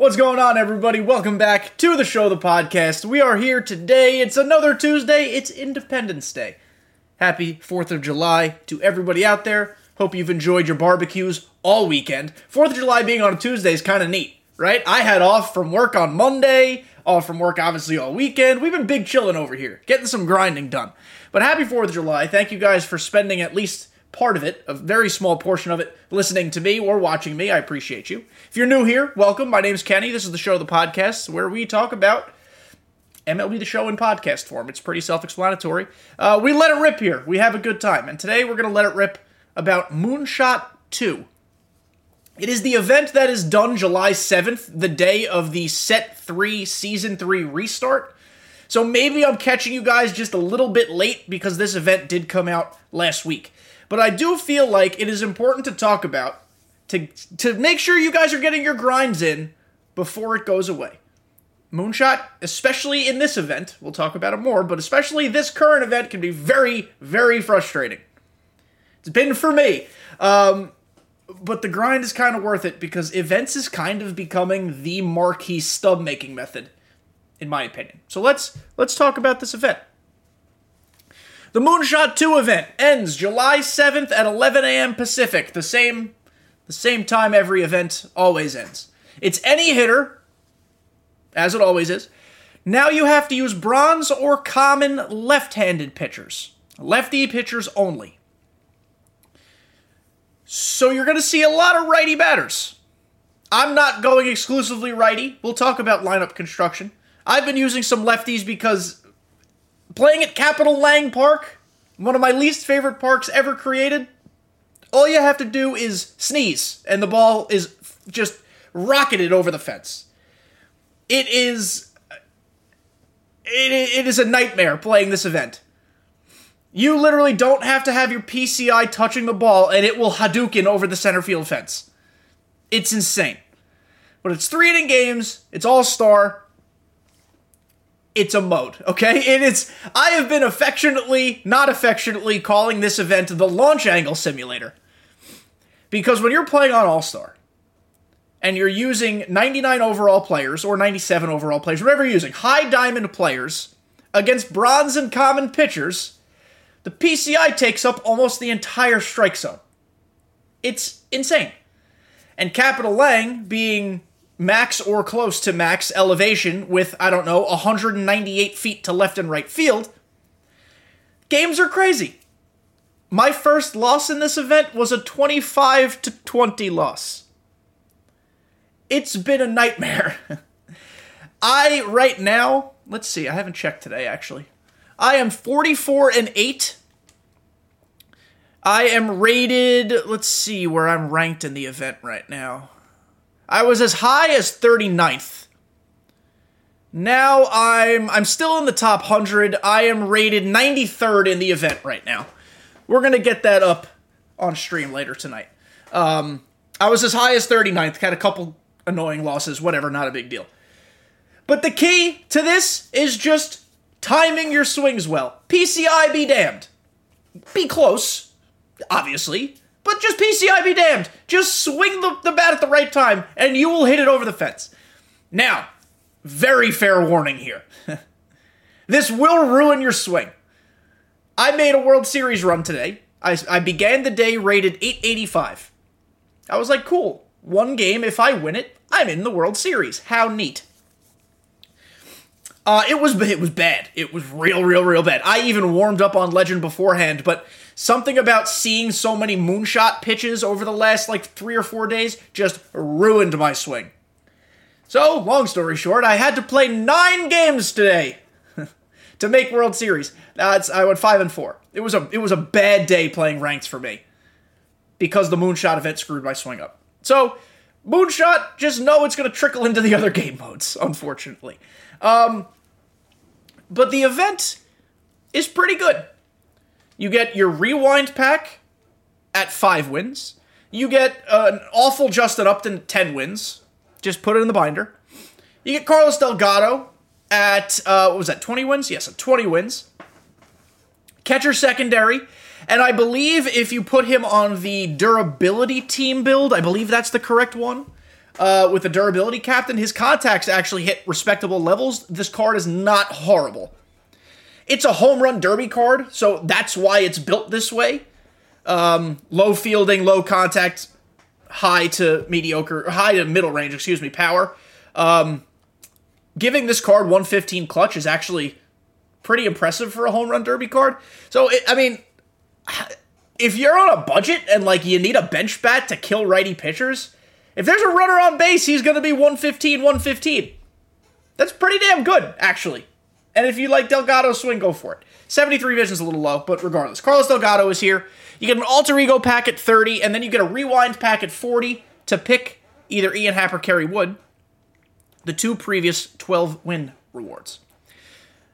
What's going on, everybody? Welcome back to the show, the podcast. We are here today. It's another Tuesday. It's Independence Day. Happy 4th of July to everybody out there. Hope you've enjoyed your barbecues all weekend. 4th of July being on a Tuesday is kind of neat, right? I had off from work on Monday, off from work obviously all weekend. We've been big chilling over here, getting some grinding done. But happy 4th of July. Thank you guys for spending at least part of it, a very small portion of it, listening to me or watching me. I appreciate you. If you're new here, welcome. My name's Kenny. This is the show, the podcast, where we talk about MLB the show in podcast form. It's pretty self explanatory. Uh, we let it rip here. We have a good time. And today we're going to let it rip about Moonshot 2. It is the event that is done July 7th, the day of the Set 3 Season 3 restart. So maybe I'm catching you guys just a little bit late because this event did come out last week. But I do feel like it is important to talk about to to make sure you guys are getting your grinds in before it goes away. Moonshot, especially in this event, we'll talk about it more, but especially this current event can be very, very frustrating. It's been for me. Um, but the grind is kind of worth it because events is kind of becoming the marquee stub making method, in my opinion. So let's let's talk about this event. The Moonshot 2 event ends July 7th at 11 a.m. Pacific, the same the same time every event always ends. It's any hitter, as it always is. Now you have to use bronze or common left-handed pitchers. Lefty pitchers only. So you're going to see a lot of righty batters. I'm not going exclusively righty. We'll talk about lineup construction. I've been using some lefties because playing at Capital Lang Park, one of my least favorite parks ever created, all you have to do is sneeze and the ball is just rocketed over the fence. It is it, it is a nightmare playing this event. You literally don't have to have your PCI touching the ball and it will Hadouken over the center field fence. It's insane. But it's three inning games, it's all star, it's a mode, okay? And It is. I have been affectionately, not affectionately, calling this event the launch angle simulator. Because when you're playing on All Star and you're using 99 overall players or 97 overall players, whatever you're using, high diamond players against bronze and common pitchers, the PCI takes up almost the entire strike zone. It's insane. And Capital Lang being max or close to max elevation with, I don't know, 198 feet to left and right field, games are crazy. My first loss in this event was a 25 to 20 loss. It's been a nightmare. I, right now, let's see, I haven't checked today actually. I am 44 and 8. I am rated, let's see where I'm ranked in the event right now. I was as high as 39th. Now I'm I'm still in the top 100. I am rated 93rd in the event right now. We're going to get that up on stream later tonight. Um, I was as high as 39th, had a couple annoying losses, whatever, not a big deal. But the key to this is just timing your swings well. PCI be damned. Be close, obviously, but just PCI be damned. Just swing the, the bat at the right time, and you will hit it over the fence. Now, very fair warning here. this will ruin your swing. I made a World Series run today. I, I began the day rated 885. I was like, cool. One game, if I win it, I'm in the World Series. How neat. Uh, it was it was bad. It was real, real, real bad. I even warmed up on Legend beforehand, but something about seeing so many moonshot pitches over the last like three or four days just ruined my swing. So, long story short, I had to play nine games today to make World Series. That's I went five and four. It was a it was a bad day playing ranks for me because the moonshot event screwed my swing up. So, moonshot, just know it's going to trickle into the other game modes. Unfortunately, um, but the event is pretty good. You get your rewind pack at five wins. You get uh, an awful Justin Upton ten wins. Just put it in the binder. You get Carlos Delgado at uh, what was that? Twenty wins? Yes, at 20 wins. Catcher secondary. And I believe if you put him on the durability team build, I believe that's the correct one. uh, with the durability captain. His contacts actually hit respectable levels. This card is not horrible. It's a home run derby card, so that's why it's built this way. Um, low fielding, low contact, high to mediocre, high to middle range, excuse me, power. Um, giving this card 115 clutch is actually pretty impressive for a home run derby card. So, it, I mean, if you're on a budget and like you need a bench bat to kill righty pitchers, if there's a runner on base, he's going to be 115, 115. That's pretty damn good, actually. And if you like Delgado swing, go for it. 73 vision is a little low, but regardless. Carlos Delgado is here. You get an alter ego pack at 30, and then you get a rewind pack at 40 to pick either Ian Happ or Kerry Wood, the two previous 12 win rewards.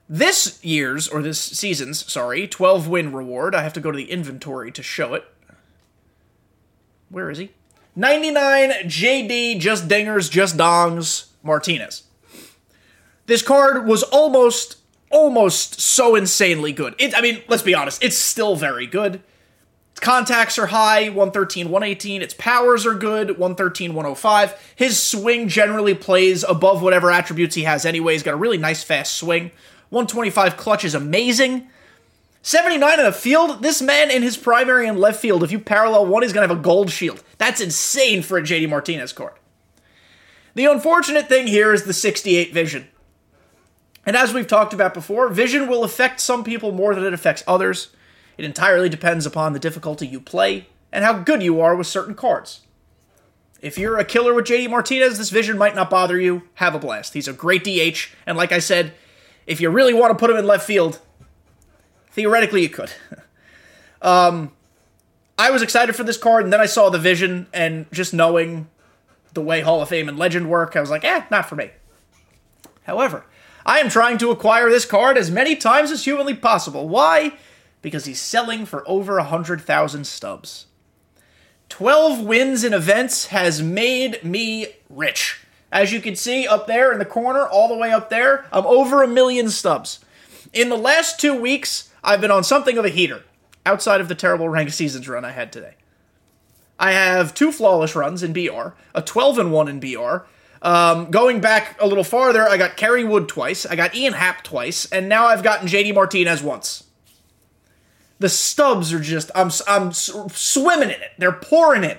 This year's, or this season's, sorry, 12 win reward, I have to go to the inventory to show it. Where is he? 99 JD, just dingers, just dongs, Martinez. This card was almost, almost so insanely good. It, I mean, let's be honest, it's still very good. Its contacts are high, 113, 118. Its powers are good, 113, 105. His swing generally plays above whatever attributes he has anyway. He's got a really nice fast swing. 125 clutch is amazing. 79 in the field, this man in his primary and left field, if you parallel one, he's going to have a gold shield. That's insane for a JD Martinez card. The unfortunate thing here is the 68 vision. And as we've talked about before, vision will affect some people more than it affects others. It entirely depends upon the difficulty you play and how good you are with certain cards. If you're a killer with JD Martinez, this vision might not bother you. Have a blast. He's a great DH, and like I said, if you really want to put him in left field, theoretically you could. um, I was excited for this card, and then I saw the vision, and just knowing the way Hall of Fame and Legend work, I was like, eh, not for me. However, I am trying to acquire this card as many times as humanly possible. Why? Because he's selling for over a 100,000 stubs. 12 wins in events has made me rich. As you can see up there in the corner, all the way up there, I'm over a million stubs. In the last two weeks, I've been on something of a heater, outside of the terrible rank seasons run I had today. I have two flawless runs in BR, a 12 and 1 in BR, um, going back a little farther, I got Kerry Wood twice, I got Ian Happ twice, and now I've gotten JD Martinez once. The stubs are just, I'm, I'm swimming in it. They're pouring in.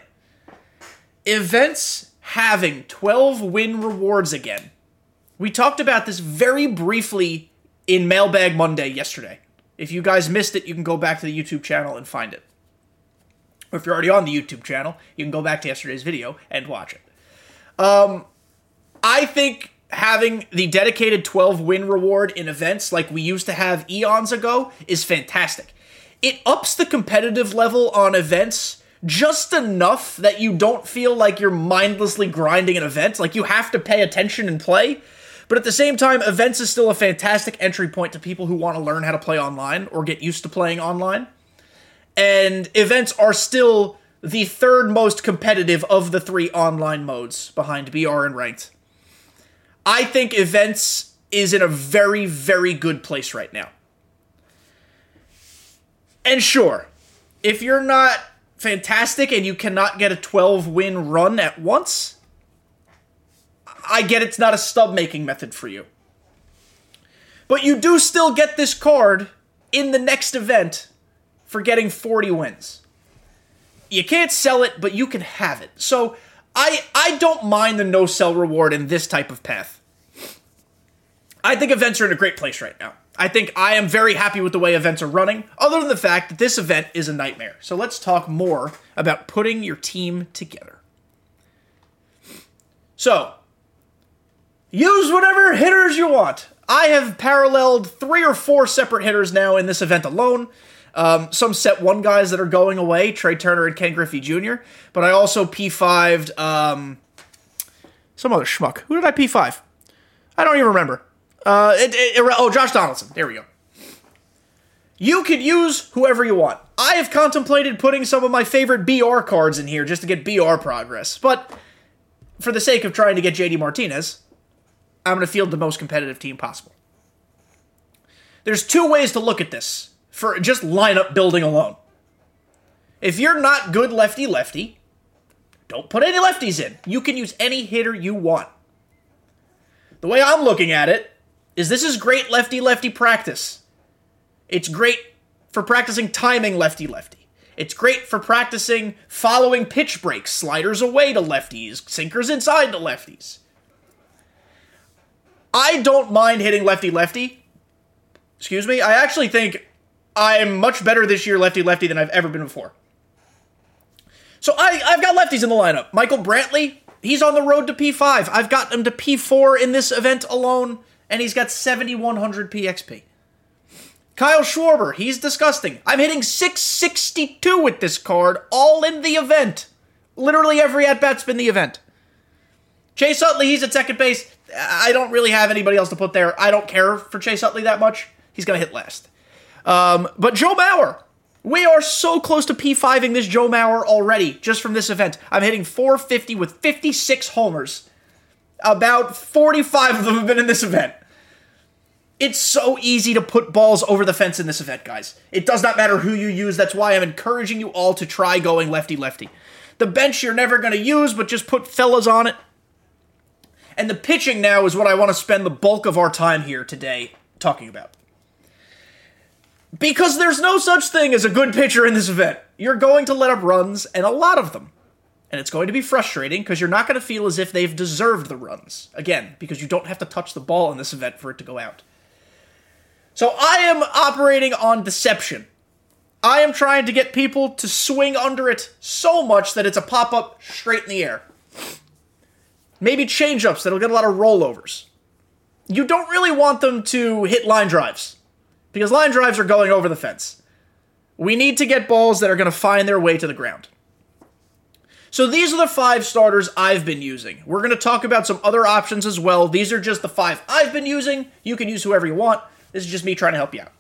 Events having 12 win rewards again. We talked about this very briefly in Mailbag Monday yesterday. If you guys missed it, you can go back to the YouTube channel and find it. Or if you're already on the YouTube channel, you can go back to yesterday's video and watch it. Um, I think having the dedicated 12 win reward in events like we used to have eons ago is fantastic. It ups the competitive level on events just enough that you don't feel like you're mindlessly grinding an event. Like you have to pay attention and play. But at the same time, events is still a fantastic entry point to people who want to learn how to play online or get used to playing online. And events are still the third most competitive of the three online modes behind BR and ranked. I think events is in a very, very good place right now. And sure, if you're not fantastic and you cannot get a 12 win run at once, I get it's not a stub making method for you. But you do still get this card in the next event for getting 40 wins. You can't sell it, but you can have it. So I I don't mind the no sell reward in this type of path. I think events are in a great place right now. I think I am very happy with the way events are running, other than the fact that this event is a nightmare. So let's talk more about putting your team together. So, use whatever hitters you want. I have paralleled three or four separate hitters now in this event alone. Um, some set one guys that are going away, Trey Turner and Ken Griffey Jr., but I also P5'd um, some other schmuck. Who did I P5? I don't even remember. Uh, it, it, it, oh, Josh Donaldson. There we go. You could use whoever you want. I have contemplated putting some of my favorite BR cards in here just to get BR progress, but for the sake of trying to get JD Martinez, I'm going to field the most competitive team possible. There's two ways to look at this for just lineup building alone. If you're not good lefty lefty, Don't put any lefties in. You can use any hitter you want. The way I'm looking at it is this is great lefty lefty practice. It's great for practicing timing lefty lefty. It's great for practicing following pitch breaks, sliders away to lefties, sinkers inside to lefties. I don't mind hitting lefty lefty. Excuse me. I actually think I'm much better this year lefty lefty than I've ever been before. So I, I've got lefties in the lineup. Michael Brantley, he's on the road to P5. I've got him to P4 in this event alone, and he's got 7,100 PXP. Kyle Schwarber, he's disgusting. I'm hitting 662 with this card, all in the event. Literally every at bat's been the event. Chase Utley, he's at second base. I don't really have anybody else to put there. I don't care for Chase Utley that much. He's going to hit last. Um, but Joe Mauer, we are so close to P5ing this Joe Mauer already, just from this event. I'm hitting 450 with 56 homers. About 45 of them have been in this event. It's so easy to put balls over the fence in this event, guys. It does not matter who you use. That's why I'm encouraging you all to try going lefty lefty. The bench you're never going to use, but just put fellas on it. And the pitching now is what I want to spend the bulk of our time here today talking about. Because there's no such thing as a good pitcher in this event. You're going to let up runs, and a lot of them. And it's going to be frustrating because you're not going to feel as if they've deserved the runs. Again, because you don't have to touch the ball in this event for it to go out. So I am operating on deception. I am trying to get people to swing under it so much that it's a pop up straight in the air. Maybe change ups that'll get a lot of rollovers. You don't really want them to hit line drives because line drives are going over the fence. We need to get balls that are going to find their way to the ground. So these are the five starters I've been using. We're going to talk about some other options as well. These are just the five I've been using. You can use whoever you want. This is just me trying to help you out.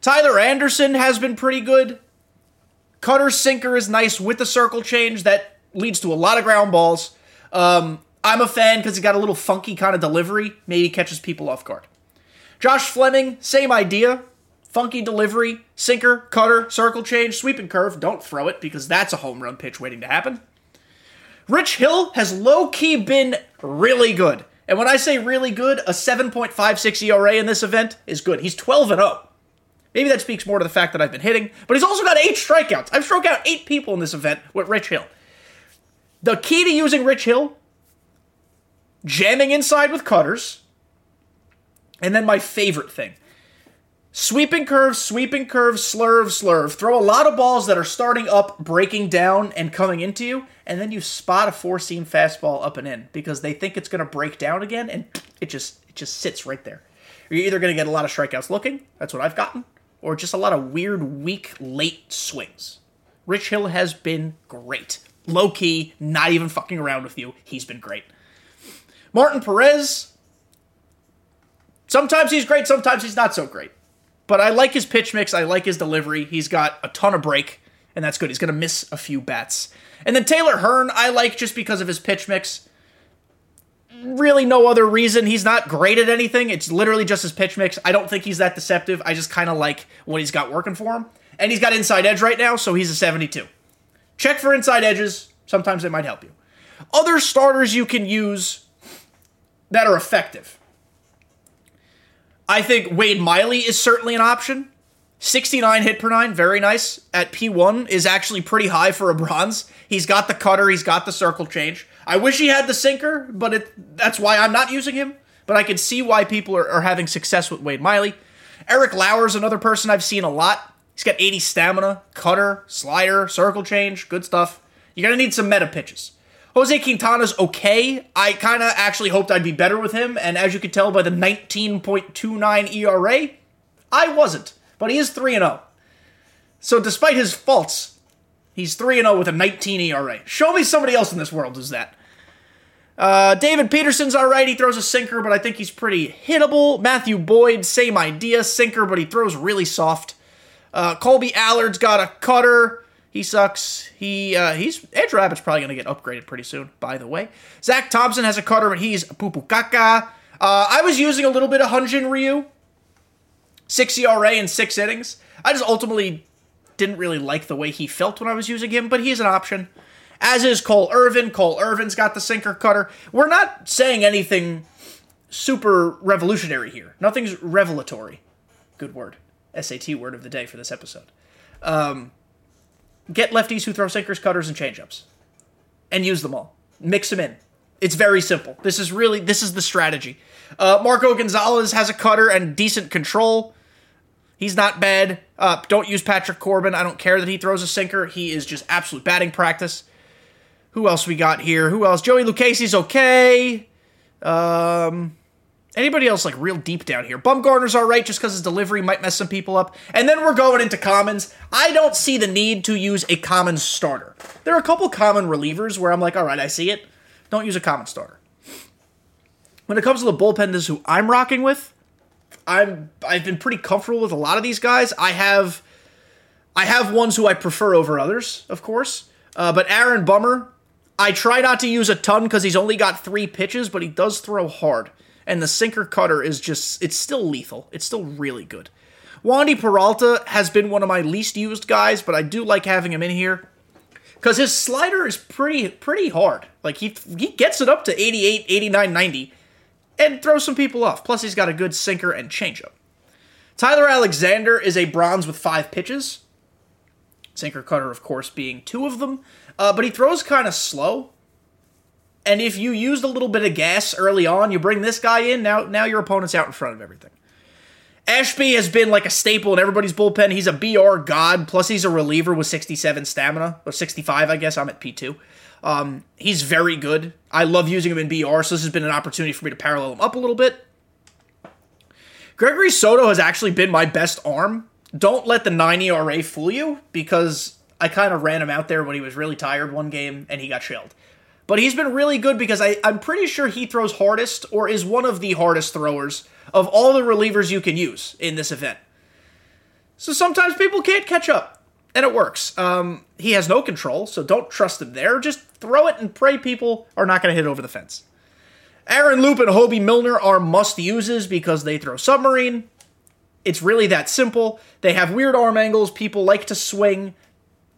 Tyler Anderson has been pretty good. Cutter sinker is nice with the circle change. That leads to a lot of ground balls. Um, I'm a fan because he got a little funky kind of delivery. Maybe catches people off guard. Josh Fleming, same idea. Funky delivery, sinker, cutter, circle change, sweep and curve. Don't throw it because that's a home run pitch waiting to happen. Rich Hill has low key been really good. And when I say really good, a 7.56 ERA in this event is good. He's 12 and 0. Maybe that speaks more to the fact that I've been hitting, but he's also got eight strikeouts. I've struck out eight people in this event with Rich Hill. The key to using Rich Hill jamming inside with cutters, and then my favorite thing sweeping curve, sweeping curve, slurve, slurve. Throw a lot of balls that are starting up, breaking down, and coming into you, and then you spot a four seam fastball up and in because they think it's going to break down again, and it just it just sits right there. You're either going to get a lot of strikeouts looking, that's what I've gotten, or just a lot of weird, weak, late swings. Rich Hill has been great. Low key, not even fucking around with you. He's been great. Martin Perez, sometimes he's great, sometimes he's not so great. But I like his pitch mix, I like his delivery. He's got a ton of break, and that's good. He's going to miss a few bats. And then Taylor Hearn, I like just because of his pitch mix. Really, no other reason. He's not great at anything. It's literally just his pitch mix. I don't think he's that deceptive. I just kind of like what he's got working for him. And he's got inside edge right now, so he's a 72. Check for inside edges. Sometimes it might help you. Other starters you can use that are effective. I think Wade Miley is certainly an option. 69 hit per nine, very nice. At P1 is actually pretty high for a bronze. He's got the cutter, he's got the circle change. I wish he had the sinker, but it, that's why I'm not using him. But I can see why people are, are having success with Wade Miley. Eric Lauer is another person I've seen a lot. He's got 80 stamina, cutter, slider, circle change, good stuff. You're going to need some meta pitches. Jose Quintana's okay. I kind of actually hoped I'd be better with him, and as you can tell by the 19.29 ERA, I wasn't. But he is 3 0. So despite his faults, he's 3 0 with a 19 ERA. Show me somebody else in this world who's that. Uh, David Peterson's alright. He throws a sinker, but I think he's pretty hittable. Matthew Boyd, same idea. Sinker, but he throws really soft. Uh, Kolby Allard's got a cutter. He sucks. He uh, he's Edge Rabbit's probably gonna get upgraded pretty soon. By the way, Zach Thompson has a cutter, but he's caca. Uh, I was using a little bit of Hyun-Jin Ryu, six ERA in six innings. I just ultimately didn't really like the way he felt when I was using him, but he's an option. as is Cole Irvin. Cole Irvin's got the sinker cutter. We're not saying anything super revolutionary here. Nothing's revelatory. Good word. SAT word of the day for this episode. Um, get lefties who throw sinkers, cutters, and changeups, and use them all. Mix them in. It's very simple. This is really this is the strategy. Uh, Marco Gonzalez has a cutter and decent control. He's not bad. Uh, don't use Patrick Corbin. I don't care that he throws a sinker. He is just absolute batting practice. Who else we got here? Who else? Joey Lucchesi's okay. Um, anybody else like real deep down here? Bumgarner's all right just because his delivery might mess some people up. And then we're going into commons. I don't see the need to use a common starter. There are a couple common relievers where I'm like, all right, I see it. Don't use a common starter. When it comes to the bullpen, this is who I'm rocking with. I'm I've been pretty comfortable with a lot of these guys. I have I have ones who I prefer over others, of course. Uh, but Aaron Bummer, I try not to use a ton because he's only got three pitches, but he does throw hard. And the sinker cutter is just it's still lethal. It's still really good. Wandy Peralta has been one of my least used guys, but I do like having him in here because his slider is pretty pretty hard. Like he he gets it up to 88, 89, 90 and throws some people off. Plus he's got a good sinker and changeup. Tyler Alexander is a bronze with five pitches. Sinker cutter, of course, being two of them. Uh, but he throws kind of slow. And if you used a little bit of gas early on, you bring this guy in, now now your opponent's out in front of everything. Ashby has been like a staple in everybody's bullpen. He's a BR god, plus he's a reliever with 67 stamina, or 65, I guess. I'm at P2. Um, he's very good. I love using him in BR, so this has been an opportunity for me to parallel him up a little bit. Gregory Soto has actually been my best arm. Don't let the 9 ERA fool you, because I kind of ran him out there when he was really tired one game and he got shelled. But he's been really good because I, I'm pretty sure he throws hardest or is one of the hardest throwers of all the relievers you can use in this event. So sometimes people can't catch up, and it works. Um, he has no control, so don't trust him there. Just throw it and pray people are not going to hit over the fence. Aaron Loup and Hoby Milner are must uses because they throw submarine. It's really that simple. They have weird arm angles. People like to swing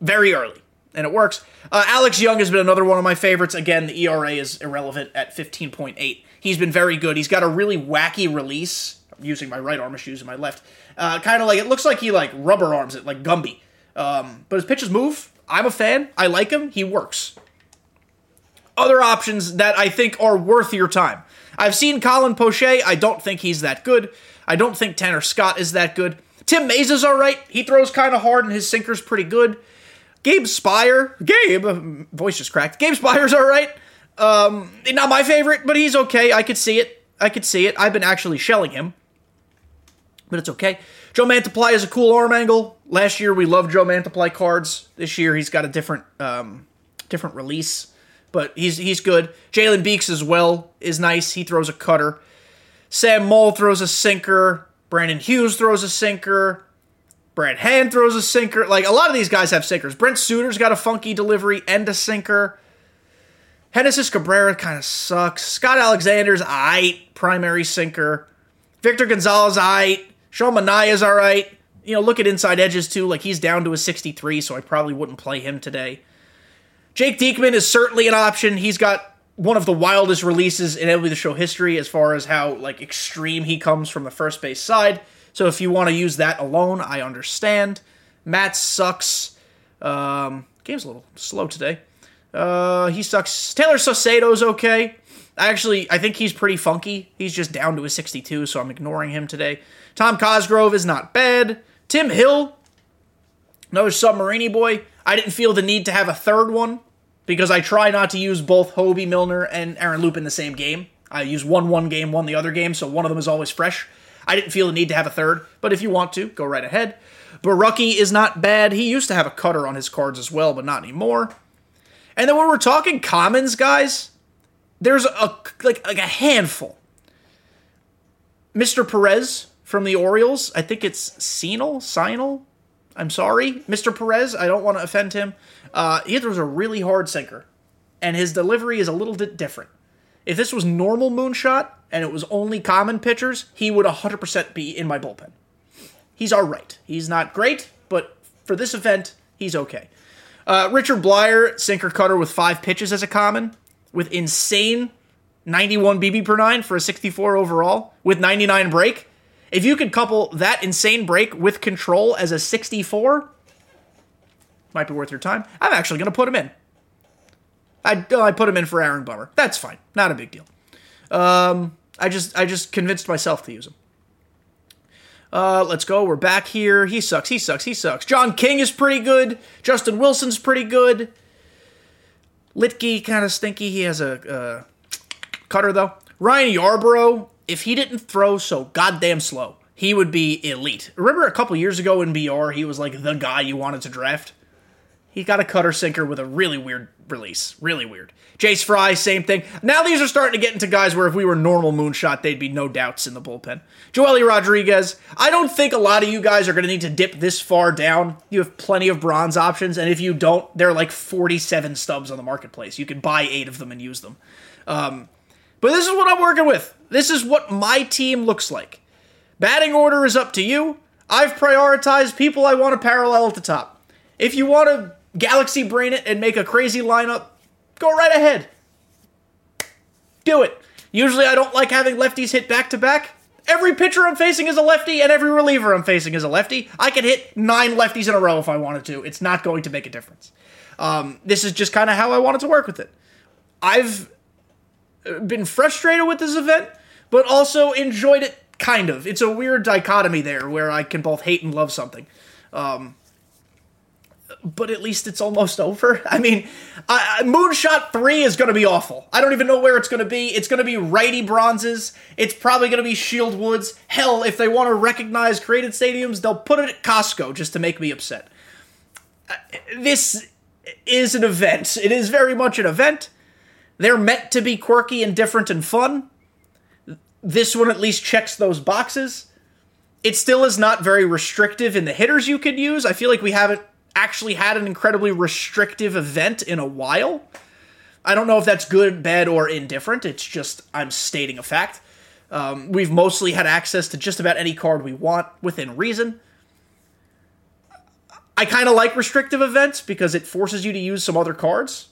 very early, and it works. Uh, Alex Young has been another one of my favorites. Again, the ERA is irrelevant at 15.8. He's been very good. He's got a really wacky release. I'm using my right arm, I'm using my left. Uh, kind of like it looks like he like rubber arms it, like Gumby. Um, but his pitches move. I'm a fan. I like him. He works. Other options that I think are worth your time. I've seen Colin Poche. I don't think he's that good. I don't think Tanner Scott is that good. Tim Mayza is all right. He throws kind of hard and his sinker's pretty good. Gabe Speier, Gabe, voice just cracked. Gabe Speier's all right. Um, not my favorite, but he's okay. I could see it. I could see it. I've been actually shelling him, but it's okay. Joe Mantiply is a cool arm angle. Last year we loved Joe Mantiply cards. This year he's got a different, um, different release, but he's he's good. Jalen Beeks as well is nice. He throws a cutter. Sam Moll throws a sinker. Brandon Hughes throws a sinker. Brad Hand throws a sinker. Like a lot of these guys have sinkers. Brent Suter's got a funky delivery and a sinker. Genesis Cabrera kind of sucks. Scott Alexander's aight, primary sinker. Victor Gonzalez aight. Sean Manaea's all right. You know, look at inside edges too. Like he's down to a 63, so I probably wouldn't play him today. Jake Diekman is certainly an option. He's got one of the wildest releases in MLB The Show history as far as how like extreme he comes from the first base side. So if you want to use that alone, I understand. Matt sucks. Um, game's a little slow today. Uh, he sucks. Tayler Saucedo's okay. Actually, I think he's pretty funky. He's just down to a 62, so I'm ignoring him today. Tom Cosgrove is not bad. Tim Hill, another submarine boy. I didn't feel the need to have a third one because I try not to use both Hoby Milner and Aaron Loup in the same game. I use one one game, one the other game, so one of them is always fresh. I didn't feel the need to have a third, but if you want to, go right ahead. Borucki is not bad. He used to have a cutter on his cards as well, but not anymore. And then when we're talking commons, guys, there's a like, like a handful. Mr. Perez from the Orioles, I think it's Senal, Sinal. I'm sorry, Mr. Perez. I don't want to offend him. Uh, he throws a really hard sinker, and his delivery is a little bit different. If this was normal moonshot and it was only common pitchers, he would 100% be in my bullpen. He's all right. He's not great, but for this event, he's okay. Uh, Richard Bleier, sinker cutter with five pitches as a common, with insane 91 BB per nine for a 64 overall, with 99 break. If you could couple that insane break with control as a 64, might be worth your time. I'm actually going to put him in. I, I put him in for Aaron Bummer. That's fine. Not a big deal. Um, I just I just convinced myself to use him. Uh, let's go. We're back here. He sucks. He sucks. He sucks. John King is pretty good. Justin Wilson's pretty good. Luetge kind of stinky. He has a uh, cutter though. Ryan Yarbrough, if he didn't throw so goddamn slow, he would be elite. Remember a couple years ago in BR, he was like the guy you wanted to draft. He got a cutter sinker with a really weird release. Really weird. Jace Fry, same thing. Now these are starting to get into guys where if we were normal moonshot, they'd be no doubts in the bullpen. Joely Rodriguez, I don't think a lot of you guys are going to need to dip this far down. You have plenty of bronze options, and if you don't, there are like 47 stubs on the marketplace. You can buy eight of them and use them. Um, but this is what I'm working with. This is what my team looks like. Batting order is up to you. I've prioritized people I want to parallel at the top. If you want to galaxy brain it and make a crazy lineup, go right ahead. Do it. Usually I don't like having lefties hit back to back. Every pitcher I'm facing is a lefty, and every reliever I'm facing is a lefty. I can hit nine lefties in a row if I wanted to. It's not going to make a difference. Um, this is just kind of how I wanted to work with it. I've been frustrated with this event, but also enjoyed it kind of. It's a weird dichotomy there where I can both hate and love something. Um, but at least it's almost over. I mean, I, Moonshot 3 is going to be awful. I don't even know where it's going to be. It's going to be righty bronzes. It's probably going to be Shield Woods. Hell, if they want to recognize created stadiums, they'll put it at Costco just to make me upset. Uh, this is an event. It is very much an event. They're meant to be quirky and different and fun. This one at least checks those boxes. It still is not very restrictive in the hitters you can use. I feel like we haven't actually had an incredibly restrictive event in a while. I don't know if that's good, bad, or indifferent. It's just I'm stating a fact. Um, we've mostly had access to just about any card we want within reason. I kind of like restrictive events because it forces you to use some other cards.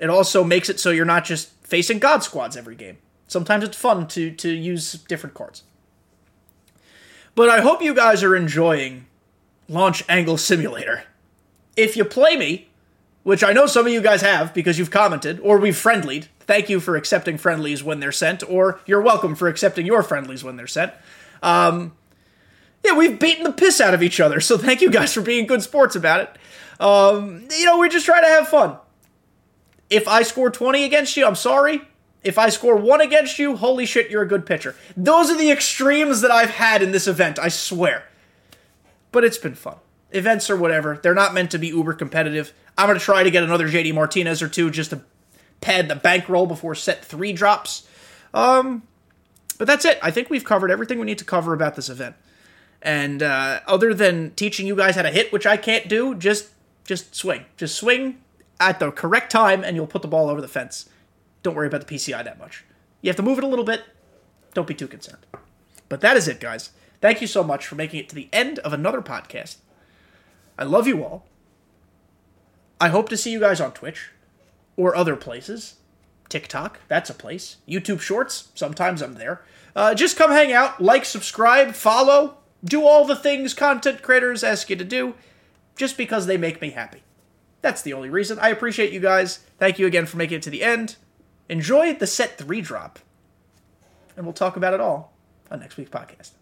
It also makes it so you're not just facing God squads every game. Sometimes it's fun to to use different cards. But I hope you guys are enjoying Launch Angle Simulator if you play me, which I know some of you guys have because you've commented, or we've friendlied, thank you for accepting friendlies when they're sent, or you're welcome for accepting your friendlies when they're sent. Um, yeah, we've beaten the piss out of each other, so thank you guys for being good sports about it. Um, you know, we just try to have fun. If I score 20 against you, I'm sorry. If I score one against you, holy shit, you're a good pitcher. Those are the extremes that I've had in this event, I swear. But it's been fun events or whatever, they're not meant to be uber competitive. I'm going to try to get another JD Martinez or two just to pad the bankroll before set three drops. Um, but that's it. I think we've covered everything we need to cover about this event. And uh, other than teaching you guys how to hit, which I can't do, just just swing, just swing at the correct time, and you'll put the ball over the fence. Don't worry about the PCI that much. You have to move it a little bit. Don't be too concerned. But that is it, guys. Thank you so much for making it to the end of another podcast. I love you all. I hope to see you guys on Twitch or other places. TikTok, that's a place. YouTube Shorts, sometimes I'm there. Uh, just come hang out, like, subscribe, follow, do all the things content creators ask you to do just because they make me happy. That's the only reason. I appreciate you guys. Thank you again for making it to the end. Enjoy the set three drop. And we'll talk about it all on next week's podcast.